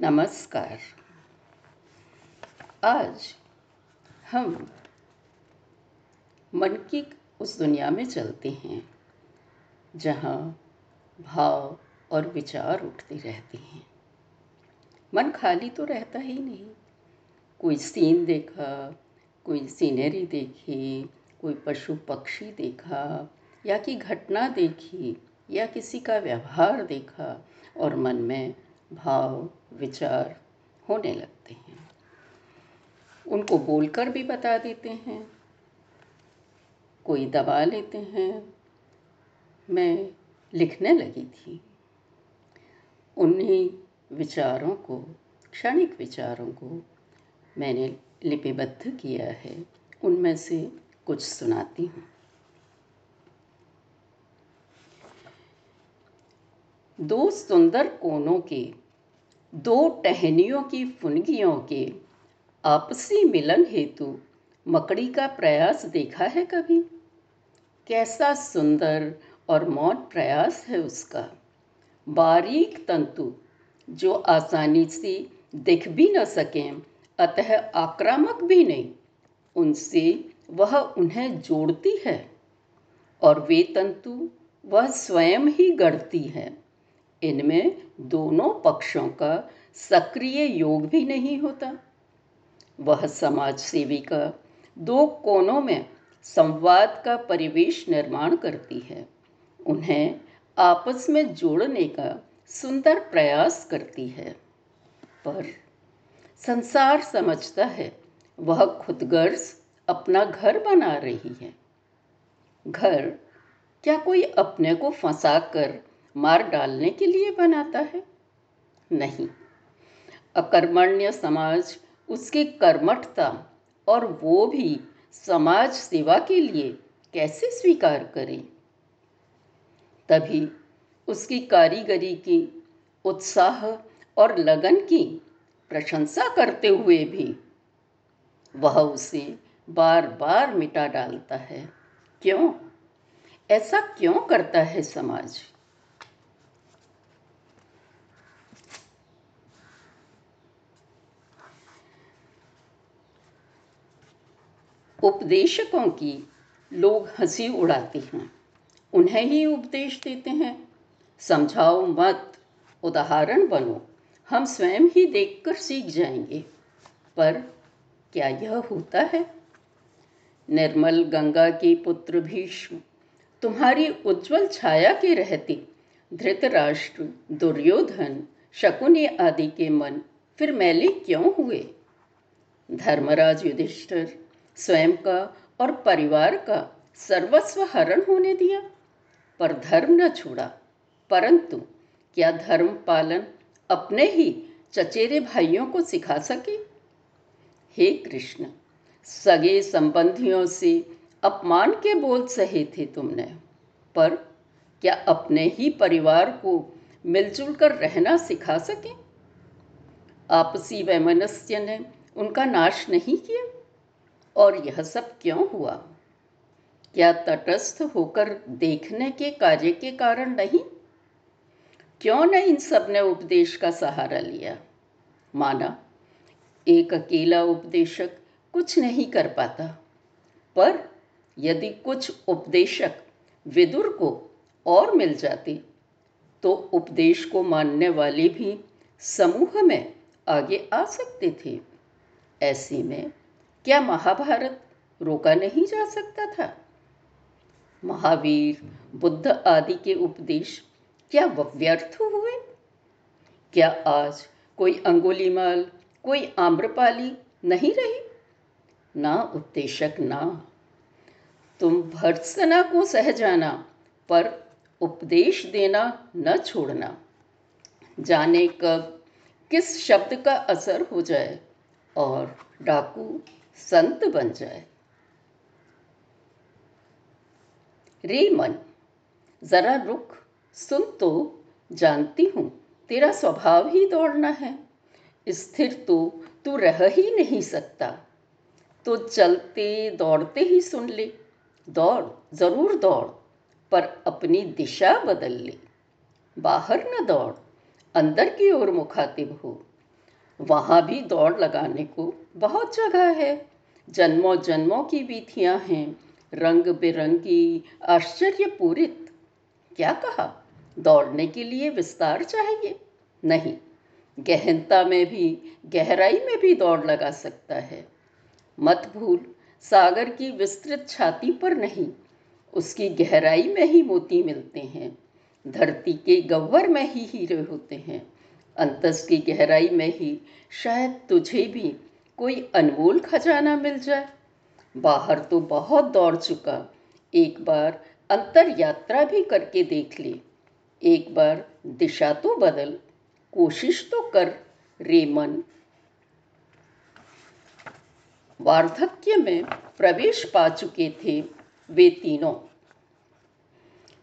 नमस्कार। आज हम मन की उस दुनिया में चलते हैं, जहाँ भाव और विचार उठते रहते हैं। मन खाली तो रहता ही नहीं। कोई सीन देखा, कोई सीनरी देखी, कोई पशु पक्षी देखा, या कि घटना देखी, या किसी का व्यवहार देखा और मन में भाव, विचार होने लगते हैं। उनको बोलकर भी बता देते हैं। कोई दबा लेते हैं। मैं लिखने लगी थी। उन्हीं विचारों को, क्षणिक विचारों को मैंने लिपिबद्ध किया है। उनमें से कुछ सुनाती हूँ। दो सुंदर कोनों के दो टहनियों की फुनगियों के आपसी मिलन हेतु मकड़ी का प्रयास देखा है कभी? कैसा सुंदर और मौन प्रयास है उसका। बारीक तंतु, जो आसानी से दिख भी न सकें, अतः आक्रामक भी नहीं। उनसे वह उन्हें जोड़ती है और वे तंतु वह स्वयं ही गढ़ती है। इनमें दोनों पक्षों का सक्रिय योग भी नहीं होता। वह समाज सेविका दो कोनों में संवाद का परिवेश निर्माण करती है। उन्हें आपस में जोड़ने का सुंदर प्रयास करती है। पर संसार समझता है, वह खुदगर्ज अपना घर बना रही है। घर क्या कोई अपने को फंसा कर मार डालने के लिए बनाता है? नहीं। अकर्मण्य समाज, उसकी कर्मठता और वो भी समाज सेवा के लिए कैसे स्वीकार करें? तभी उसकी कारीगरी की उत्साह और लगन की प्रशंसा करते हुए भी वह उसे बार बार मिटा डालता है। क्यों? ऐसा क्यों करता है समाज? उपदेशकों की लोग हँसी उड़ाते हैं। उन्हें ही उपदेश देते हैं। समझाओ मत, उदाहरण बनो। हम स्वयं ही देखकर सीख जाएँगे। पर क्या यह होता है? निर्मल गंगा के पुत्र भीष्म, तुम्हारी उज्जवल छाया के रहते, धृतराष्ट्र, दुर्योधन, शकुनी आदि के मन फिर मैले क्यों हुए? धर्मराज युधिष्ठिर स्वयं का और परिवार का सर्वस्व हरण होने दिया। पर धर्म न छोड़ा। परंतु क्या धर्म पालन अपने ही चचेरे भाइयों को सिखा सके? हे कृष्ण, सगे संबंधियों से अपमान के बोल सहे थे तुमने। पर क्या अपने ही परिवार को मिलजुल कर रहना सिखा सके? आपसी वैमनस्य ने उनका नाश नहीं किया? और यह सब क्यों हुआ? क्या तटस्थ होकर देखने के कार्य के कारण नहीं? क्यों न इन सबने उपदेश का सहारा लिया? माना, एक अकेला उपदेशक कुछ नहीं कर पाता। पर यदि कुछ उपदेशक विदुर को और मिल जाते तो उपदेश को मानने वाले भी समूह में आगे आ सकते थे। ऐसे में क्या महाभारत रोका नहीं जा सकता था? महावीर, बुद्ध आदि के उपदेश क्या व्यर्थ हुए? क्या आज कोई अंगुलीमाल कोई आम्रपाली नहीं रही? ना उपदेशक ना। तुम भर्सना को सह जाना, पर उपदेश देना न छोड़ना। जाने कब किस शब्द का असर हो जाए? और डाकू संत बन जाए। रे मन, जरा रुक, सुन तो जानती हूँ, तेरा स्वभाव ही दौड़ना है। स्थिर तो तू रह ही नहीं सकता। तो चलते, दौड़ते ही सुन ले। दौड़, ज़रूर दौड़, पर अपनी दिशा बदल ले। बाहर न दौड़, अंदर की ओर मुखातिब हो। वहाँ भी दौड़ लगाने को बहुत जगह है। जन्मों जन्मों की विधियाँ हैं। रंग बिरंगी आश्चर्यपूरित। क्या कहा? दौड़ने के लिए विस्तार चाहिए? नहीं। गहनता में भी, गहराई में भी दौड़ लगा सकता है। मत भूल, सागर की विस्तृत छाती पर नहीं। उसकी गहराई में ही मोती मिलते हैं। धरती के गह्वर में ही हीरे होते हैं। अंतस की गहराई में ही, शायद तुझे भी कोई अनमोल खजाना मिल जाए। बाहर तो बहुत दौड़ चुका। एक बार अंतर यात्रा भी करके देख ले। एक बार दिशा तो बदल। कोशिश तो कर, रेमन। वार्धक्य में प्रवेश पा चुके थे वे तीनों।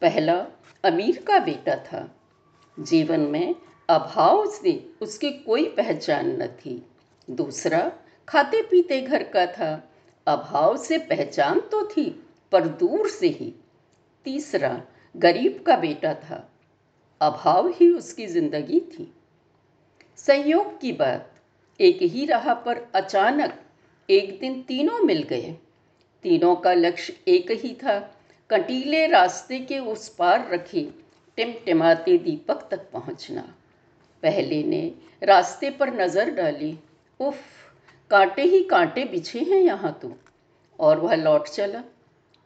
पहला अमीर का बेटा था। जीवन में अभाव से उसकी कोई पहचान न थी। दूसरा खाते पीते घर का था। अभाव से पहचान तो थी, पर दूर से ही। तीसरा, गरीब का बेटा था। अभाव ही उसकी ज़िंदगी थी। संयोग की बात, एक ही राह पर अचानक एक दिन तीनों मिल गए। तीनों का लक्ष्य एक ही था, कटीले रास्ते के उस पार रखे टिमटिमाते दीपक तक पहुँचना। पहले ने रास्ते पर नज़र डाली उफ, कांटे ही कांटे बिछे हैं यहाँ तो। और वह लौट चला।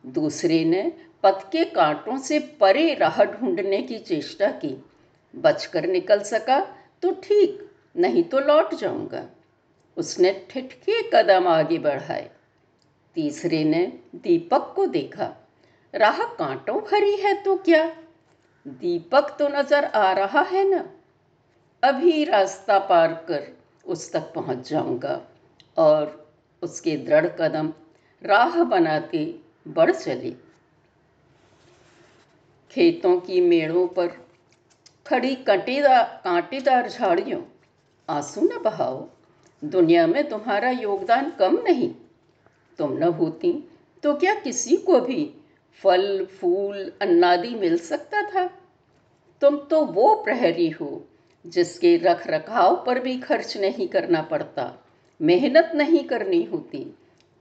दूसरे ने पथ के कांटों से परे राह ढूँढने की चेष्टा की। बचकर निकल सका तो ठीक, नहीं तो लौट जाऊँगा। उसने ठिठके कदम आगे बढ़ाए। तीसरे ने दीपक को देखा। राह कांटों भरी है तो क्या? दीपक तो नज़र आ रहा है ना। अभी रास्ता पार कर उस तक पहुँच जाऊँगा। और उसके दृढ़ कदम राह बनाते बढ़ चले। खेतों की मेड़ों पर खड़ी कटेदार कांटेदार झाड़ियों, आँसू न बहाओ। दुनिया में तुम्हारा योगदान कम नहीं। तुम न होती तो क्या किसी को भी फल, फूल, अन्नादि मिल सकता था? तुम तो वो प्रहरी हो जिसके रख रखाव पर भी खर्च नहीं करना पड़ता, मेहनत नहीं करनी होती।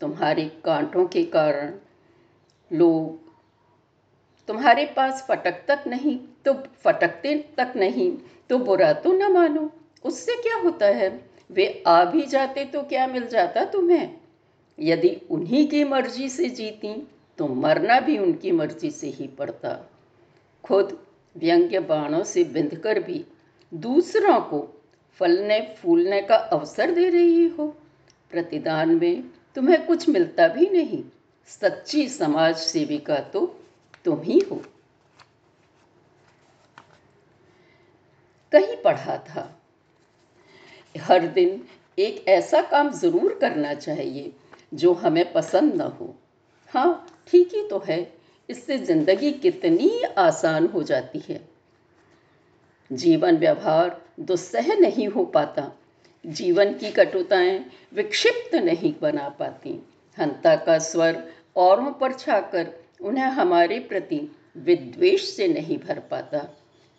तुम्हारे कांटों के कारण लोग तुम्हारे पास फटक तक नहीं तो फटकते तक नहीं तो बुरा तो न मानो। उससे क्या होता है? वे आ भी जाते तो क्या मिल जाता तुम्हें? यदि उन्हीं की मर्ज़ी से जीती तो मरना भी उनकी मर्ज़ी से ही पड़ता। खुद व्यंग्य बाणों से बिंधकर भी दूसरों को फलने, फूलने का अवसर दे रही हो। प्रतिदान में तुम्हें कुछ मिलता भी नहीं। सच्ची समाज सेविका तो तुम ही हो। कहीं पढ़ा था, हर दिन एक ऐसा काम ज़रूर करना चाहिए जो हमें पसंद न हो। हाँ ठीक ही तो है, इससे ज़िंदगी कितनी आसान हो जाती है। जीवन व्यवहार दुस्सह नहीं हो पाता। जीवन की कटुताएँ विक्षिप्त नहीं बना पाती। हंता का स्वर औरों पर छाकर उन्हें हमारे प्रति विद्वेष से नहीं भर पाता।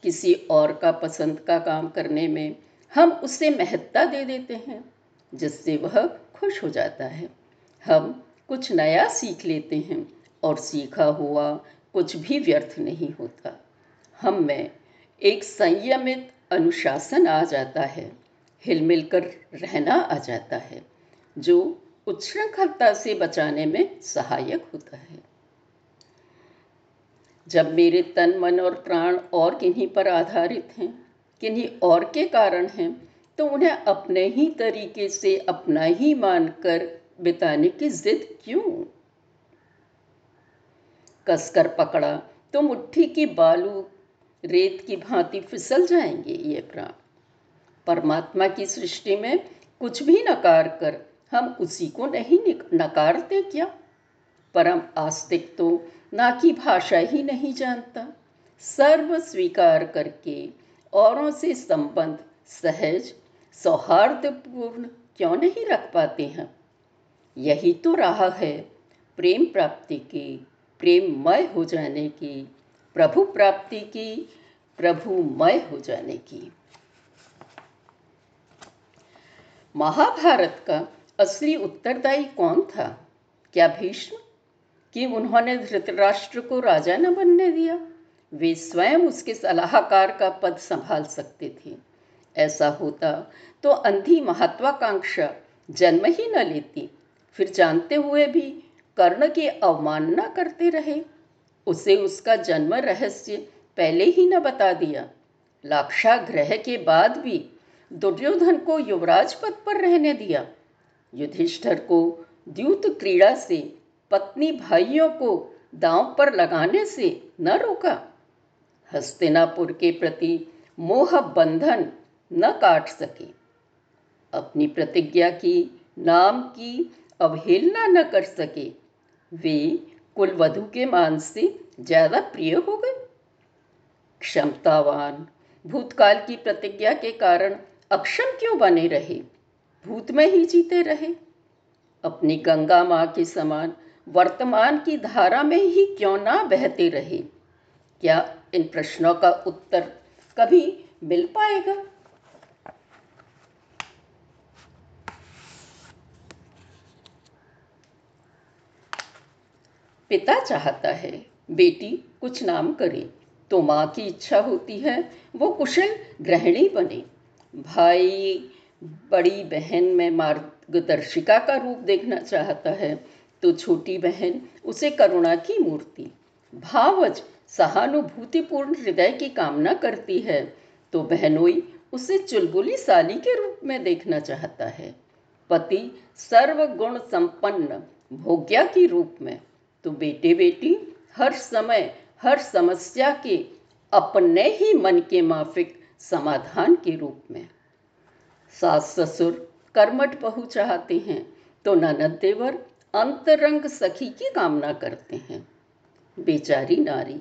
किसी और का पसंद का काम करने में हम उसे महत्ता दे देते हैं, जिससे वह खुश हो जाता है। हम कुछ नया सीख लेते हैं और सीखा हुआ कुछ भी व्यर्थ नहीं होता। हम में एक संयमित अनुशासन आ जाता है हिलमिल कर रहना आ जाता है, जो उच्छृंखलता से बचाने में सहायक होता है। जब मेरे तन, मन और प्राण और किन्हीं पर आधारित हैं, किन्हीं और के कारण हैं तो उन्हें अपने ही तरीके से अपना ही मानकर बिताने की जिद क्यों? कसकर पकड़ा तो मुट्ठी की बालू रेत की भांति फिसल जाएँगे ये प्राण। परमात्मा की सृष्टि में कुछ भी नकार कर हम उसी को नहीं नकारते क्या? परम आस्तिक तो ना की भाषा ही नहीं जानता। सर्व स्वीकार करके औरों से संबंध सहज, सौहार्दपूर्ण क्यों नहीं रख पाते हैं यही तो राह है प्रेम प्राप्ति की, प्रेममय हो जाने की प्रभु प्राप्ति की, प्रभुमय हो जाने की। महाभारत का असली उत्तरदायी कौन था? क्या भीष्म? कि उन्होंने धृतराष्ट्र को राजा न बनने दिया? वे स्वयं उसके सलाहकार का पद संभाल सकते थे। ऐसा होता तो अंधी महत्वाकांक्षा जन्म ही न लेती। फिर जानते हुए भी कर्ण की अवमानना करते रहे। उसे उसका जन्म रहस्य पहले ही न बता दिया। लाक्षाग्रह के बाद भी दुर्योधन को युवराज पद पर रहने दिया। युधिष्ठर को द्यूत क्रीड़ा से, पत्नी भाइयों को दांव पर लगाने से न रोका। हस्तिनापुर के प्रति मोह बंधन न काट सके। अपनी प्रतिज्ञा की, नाम की अवहेलना न कर सके। वे कुलवधु के मान से ज़्यादा प्रिय हो गए। क्षमतावान, भूतकाल की प्रतिज्ञा के कारण अक्षम क्यों बने रहे? भूत में ही जीते रहे। अपनी गंगा माँ के समान वर्तमान की धारा में ही क्यों ना बहते रहे? क्या इन प्रश्नों का उत्तर कभी मिल पाएगा? पिता चाहता है, बेटी कुछ नाम करे। तो माँ की इच्छा होती है, वो कुशल, गृहिणी बने। भाई, बड़ी बहन में मार्गदर्शिका का रूप देखना चाहता है तो छोटी बहन उसे करुणा की मूर्ति। भावज, सहानुभूतिपूर्ण हृदय की कामना करती है तो बहनोई उसे चुलबुली साली के रूप में देखना चाहता है। पति सर्वगुण संपन्न, भोग्या के रूप में। तो बेटे बेटी, हर समय, हर समस्या के अपने ही मन के माफिक समाधान के रूप में। सास ससुर कर्मठ बहु चाहते हैं तो ननद देवर अंतरंग सखी की कामना करते हैं। बेचारी नारी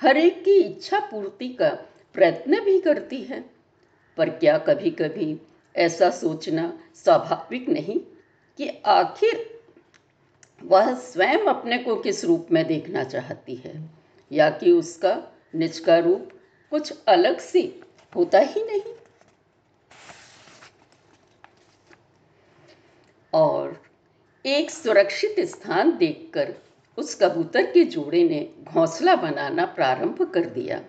हर एक की इच्छा पूर्ति का प्रयत्न भी करती है, पर क्या कभी कभी ऐसा सोचना स्वाभाविक नहीं कि आखिर वह स्वयं अपने को किस रूप में देखना चाहती है? या कि उसका निज का रूप कुछ अलग से होता ही नहीं? और एक सुरक्षित स्थान देखकर उस कबूतर के जोड़े ने घोंसला बनाना प्रारंभ कर दिया।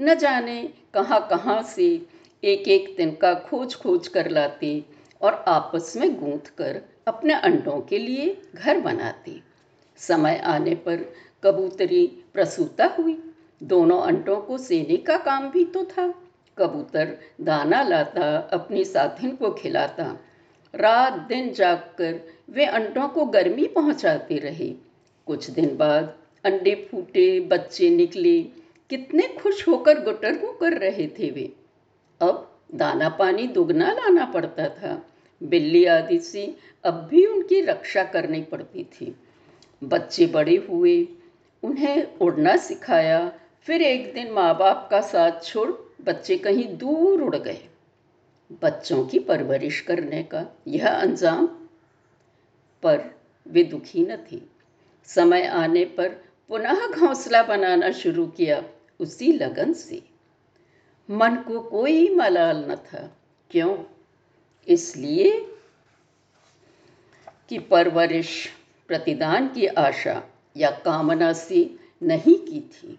न जाने कहाँ कहाँ से एक एक तिनका खोज खोज कर लाते और आपस में गूंथ कर अपने अंडों के लिए घर बनाती। समय आने पर कबूतरी प्रसूता हुई। दोनों अंडों को सेने का काम भी तो था। कबूतर दाना लाता, अपनी साथिन को खिलाता। रात दिन जागकर वे अंडों को गर्मी पहुंचाते रहे। कुछ दिन बाद अंडे फूटे, बच्चे निकले। कितने खुश होकर गुटरगु कर रहे थे वे। अब दाना पानी दुगना लाना पड़ता था। बिल्ली आदि से अब भी उनकी रक्षा करनी पड़ती थी। बच्चे बड़े हुए, उन्हें उड़ना सिखाया, फिर एक दिन माँ बाप का साथ छोड़ बच्चे कहीं दूर उड़ गए। बच्चों की परवरिश करने का यह अंजाम पर वे दुखी न थी। समय आने पर पुनः घोंसला बनाना शुरू किया उसी लगन से। मन को कोई मलाल न था। क्यों? इसलिए कि परवरिश, प्रतिदान की आशा या कामना से नहीं की थी।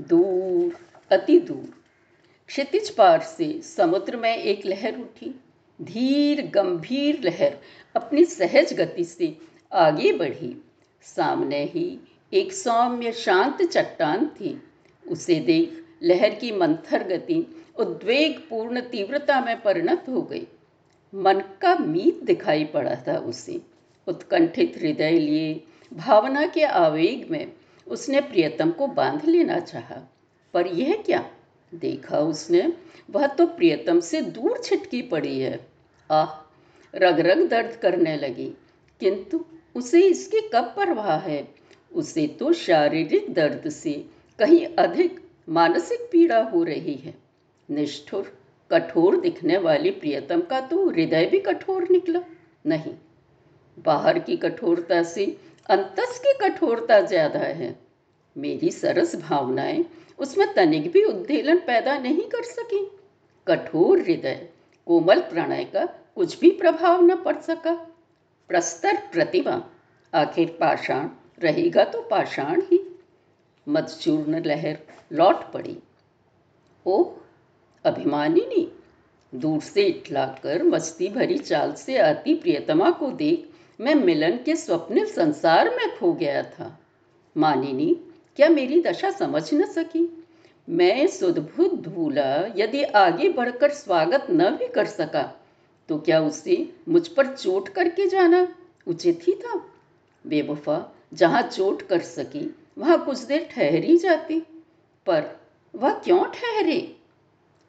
दूर, अति दूर, क्षितिज पार से समुद्र में एक लहर उठी। धीर, गंभीर लहर अपनी सहज गति से आगे बढ़ी। सामने ही एक सौम्य शांत चट्टान थी। उसे देख लहर की मंथर गति उद्वेगपूर्ण तीव्रता में परिणत हो गई। मन का मीत दिखाई पड़ा था उसे। उत्कंठित हृदय लिए, भावना के आवेग में उसने प्रियतम को बाँध लेना चाहा। पर यह क्या? देखा उसने, वह तो प्रियतम से दूर छिटकी पड़ी है। आह रग रग दर्द करने लगी। किंतु उसे इसकी कब परवाह है? उसे तो शारीरिक दर्द से कहीं अधिक मानसिक पीड़ा हो रही है। निष्ठुर, कठोर दिखने वाली प्रियतम का तो हृदय भी कठोर निकला। नहीं, बाहर की कठोरता से अंतस की कठोरता ज़्यादा है। मेरी सरस भावनाएँ उसमें तनिक भी उद्देलन पैदा नहीं कर सकी। कठोर हृदय, कोमल प्रणय का कुछ भी प्रभाव न पड़ सका। प्रस्तर प्रतिमा आखिर पाषाण रहेगा तो पाषाण ही। मधचूर्ण लहर लौट पड़ी। ओह, अभिमानिनी, दूर से इटलाकर मस्ती भरी चाल से आती प्रियतमा को देख मैं मिलन के स्वप्निल संसार में खो गया था। मानिनी, क्या मेरी दशा समझ न सकी? मैं सुदभुत भूला यदि आगे बढ़कर स्वागत न भी कर सका तो क्या उसे मुझ पर चोट करके जाना उचित ही था? बेवफा जहाँ चोट कर सकी, वहाँ कुछ देर ठहरी जाती। पर वह क्यों ठहरे?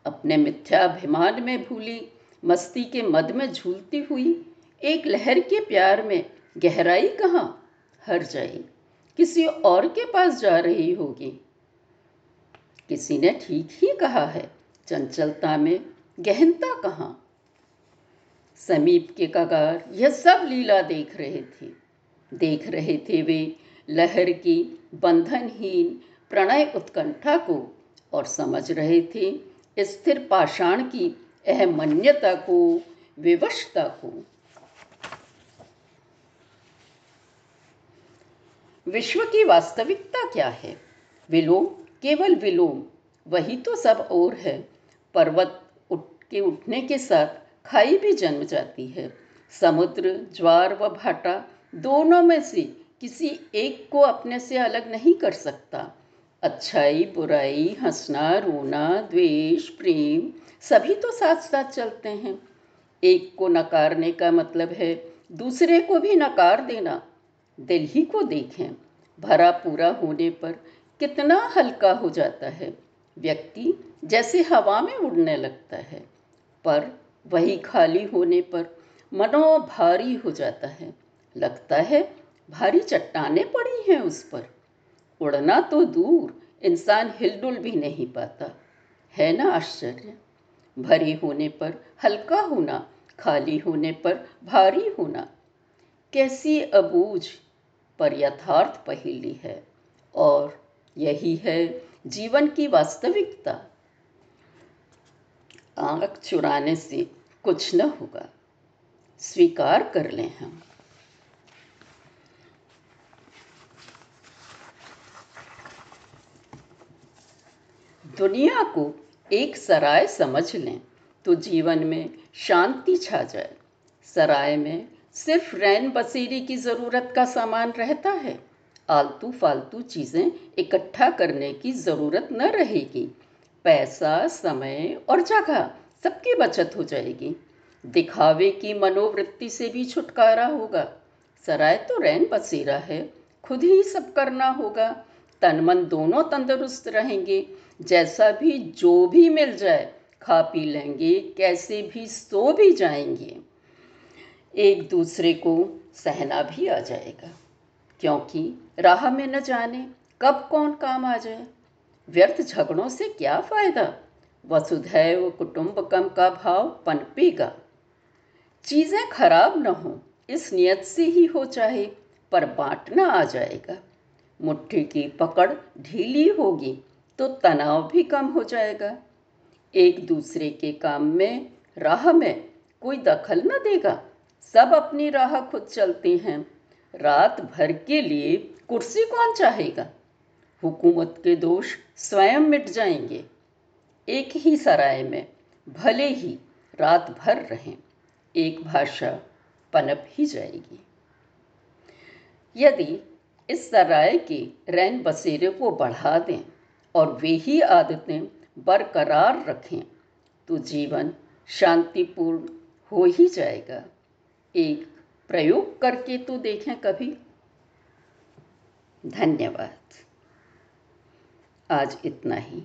अपने मिथ्याभिमान में भूली, मस्ती के मद में झूलती हुई, एक लहर के प्यार में गहराई कहाँ? हर जाई, किसी और के पास जा रही होगी। किसी ने ठीक ही कहा है, चंचलता में गहनता कहाँ? समीप के कगार यह सब लीला देख रहे थे। देख रहे थे वे। लहर की बंधनहीन प्रणय उत्कंठा को और समझ रहे थे। स्थिर पाषाण की अहमन्यता को, विवशता को। विश्व की वास्तविकता क्या है? विलोम, केवल विलोम, वही तो सब और है। पर्वत उठ, के उठने के साथ खाई भी जन्म जाती है। समुद्र, ज्वार व भाटा दोनों में से किसी एक को अपने से अलग नहीं कर सकता। अच्छाई, बुराई, हंसना, रोना, द्वेष, प्रेम, सभी तो साथ साथ चलते हैं। एक को नकारने का मतलब है दूसरे को भी नकार देना। दिल ही को देखें, भरा पूरा होने पर कितना हल्का हो जाता है। व्यक्ति जैसे हवा में उड़ने लगता है, पर वही खाली होने पर मनो भारी हो जाता है। लगता है भारी चट्टाने पड़ी हैं उस पर। उड़ना तो दूर, इंसान हिलडुल भी नहीं पाता। है ना आश्चर्य? भरी होने पर हल्का होना, खाली होने पर भारी होना। कैसी अबूझ, पर यथार्थ पहेली है। और यही है जीवन की वास्तविकता। आँख चुराने से कुछ न होगा। स्वीकार कर लें हम। दुनिया को एक सराय समझ लें तो जीवन में शांति छा जाए। सराय में सिर्फ़ रैन बसेरी की ज़रूरत का सामान रहता है। आलतू फालतू चीज़ें इकट्ठा करने की ज़रूरत न रहेगी। पैसा, समय और जगह सबकी बचत हो जाएगी। दिखावे की मनोवृत्ति से भी छुटकारा होगा। सराय तो रैन बसेरा है, खुद ही सब करना होगा। तन मन दोनों तंदुरुस्त रहेंगे। जैसा भी जो भी मिल जाए, खा पी लेंगे, कैसे भी सो भी जाएँगे। एक दूसरे को सहना भी आ जाएगा, क्योंकि राह में न जाने कब कौन काम आ जाए। व्यर्थ झगड़ों से क्या फ़ायदा? वसुधैव कुटुंबकम का भाव पनपेगा चीज़ें खराब न हो, इस नियत से ही हो चाहे, पर बांटना आ जाएगा। मुट्ठी की पकड़ ढीली होगी तो तनाव भी कम हो जाएगा। एक दूसरे के काम में, राह में कोई दखल न देगा। सब अपनी राह खुद चलते हैं। रात भर के लिए कुर्सी कौन चाहेगा? हुकूमत के दोष स्वयं मिट जाएँगे। एक ही सराय में भले ही रात भर रहें, एक भाषा पनप ही जाएगी। यदि इस सराय के रैन बसेरे को बढ़ा दें और वे ही आदतें बरकरार रखें तो जीवन शांतिपूर्ण हो ही जाएगा। एक प्रयोग करके तो देखें कभी। धन्यवाद। आज इतना ही।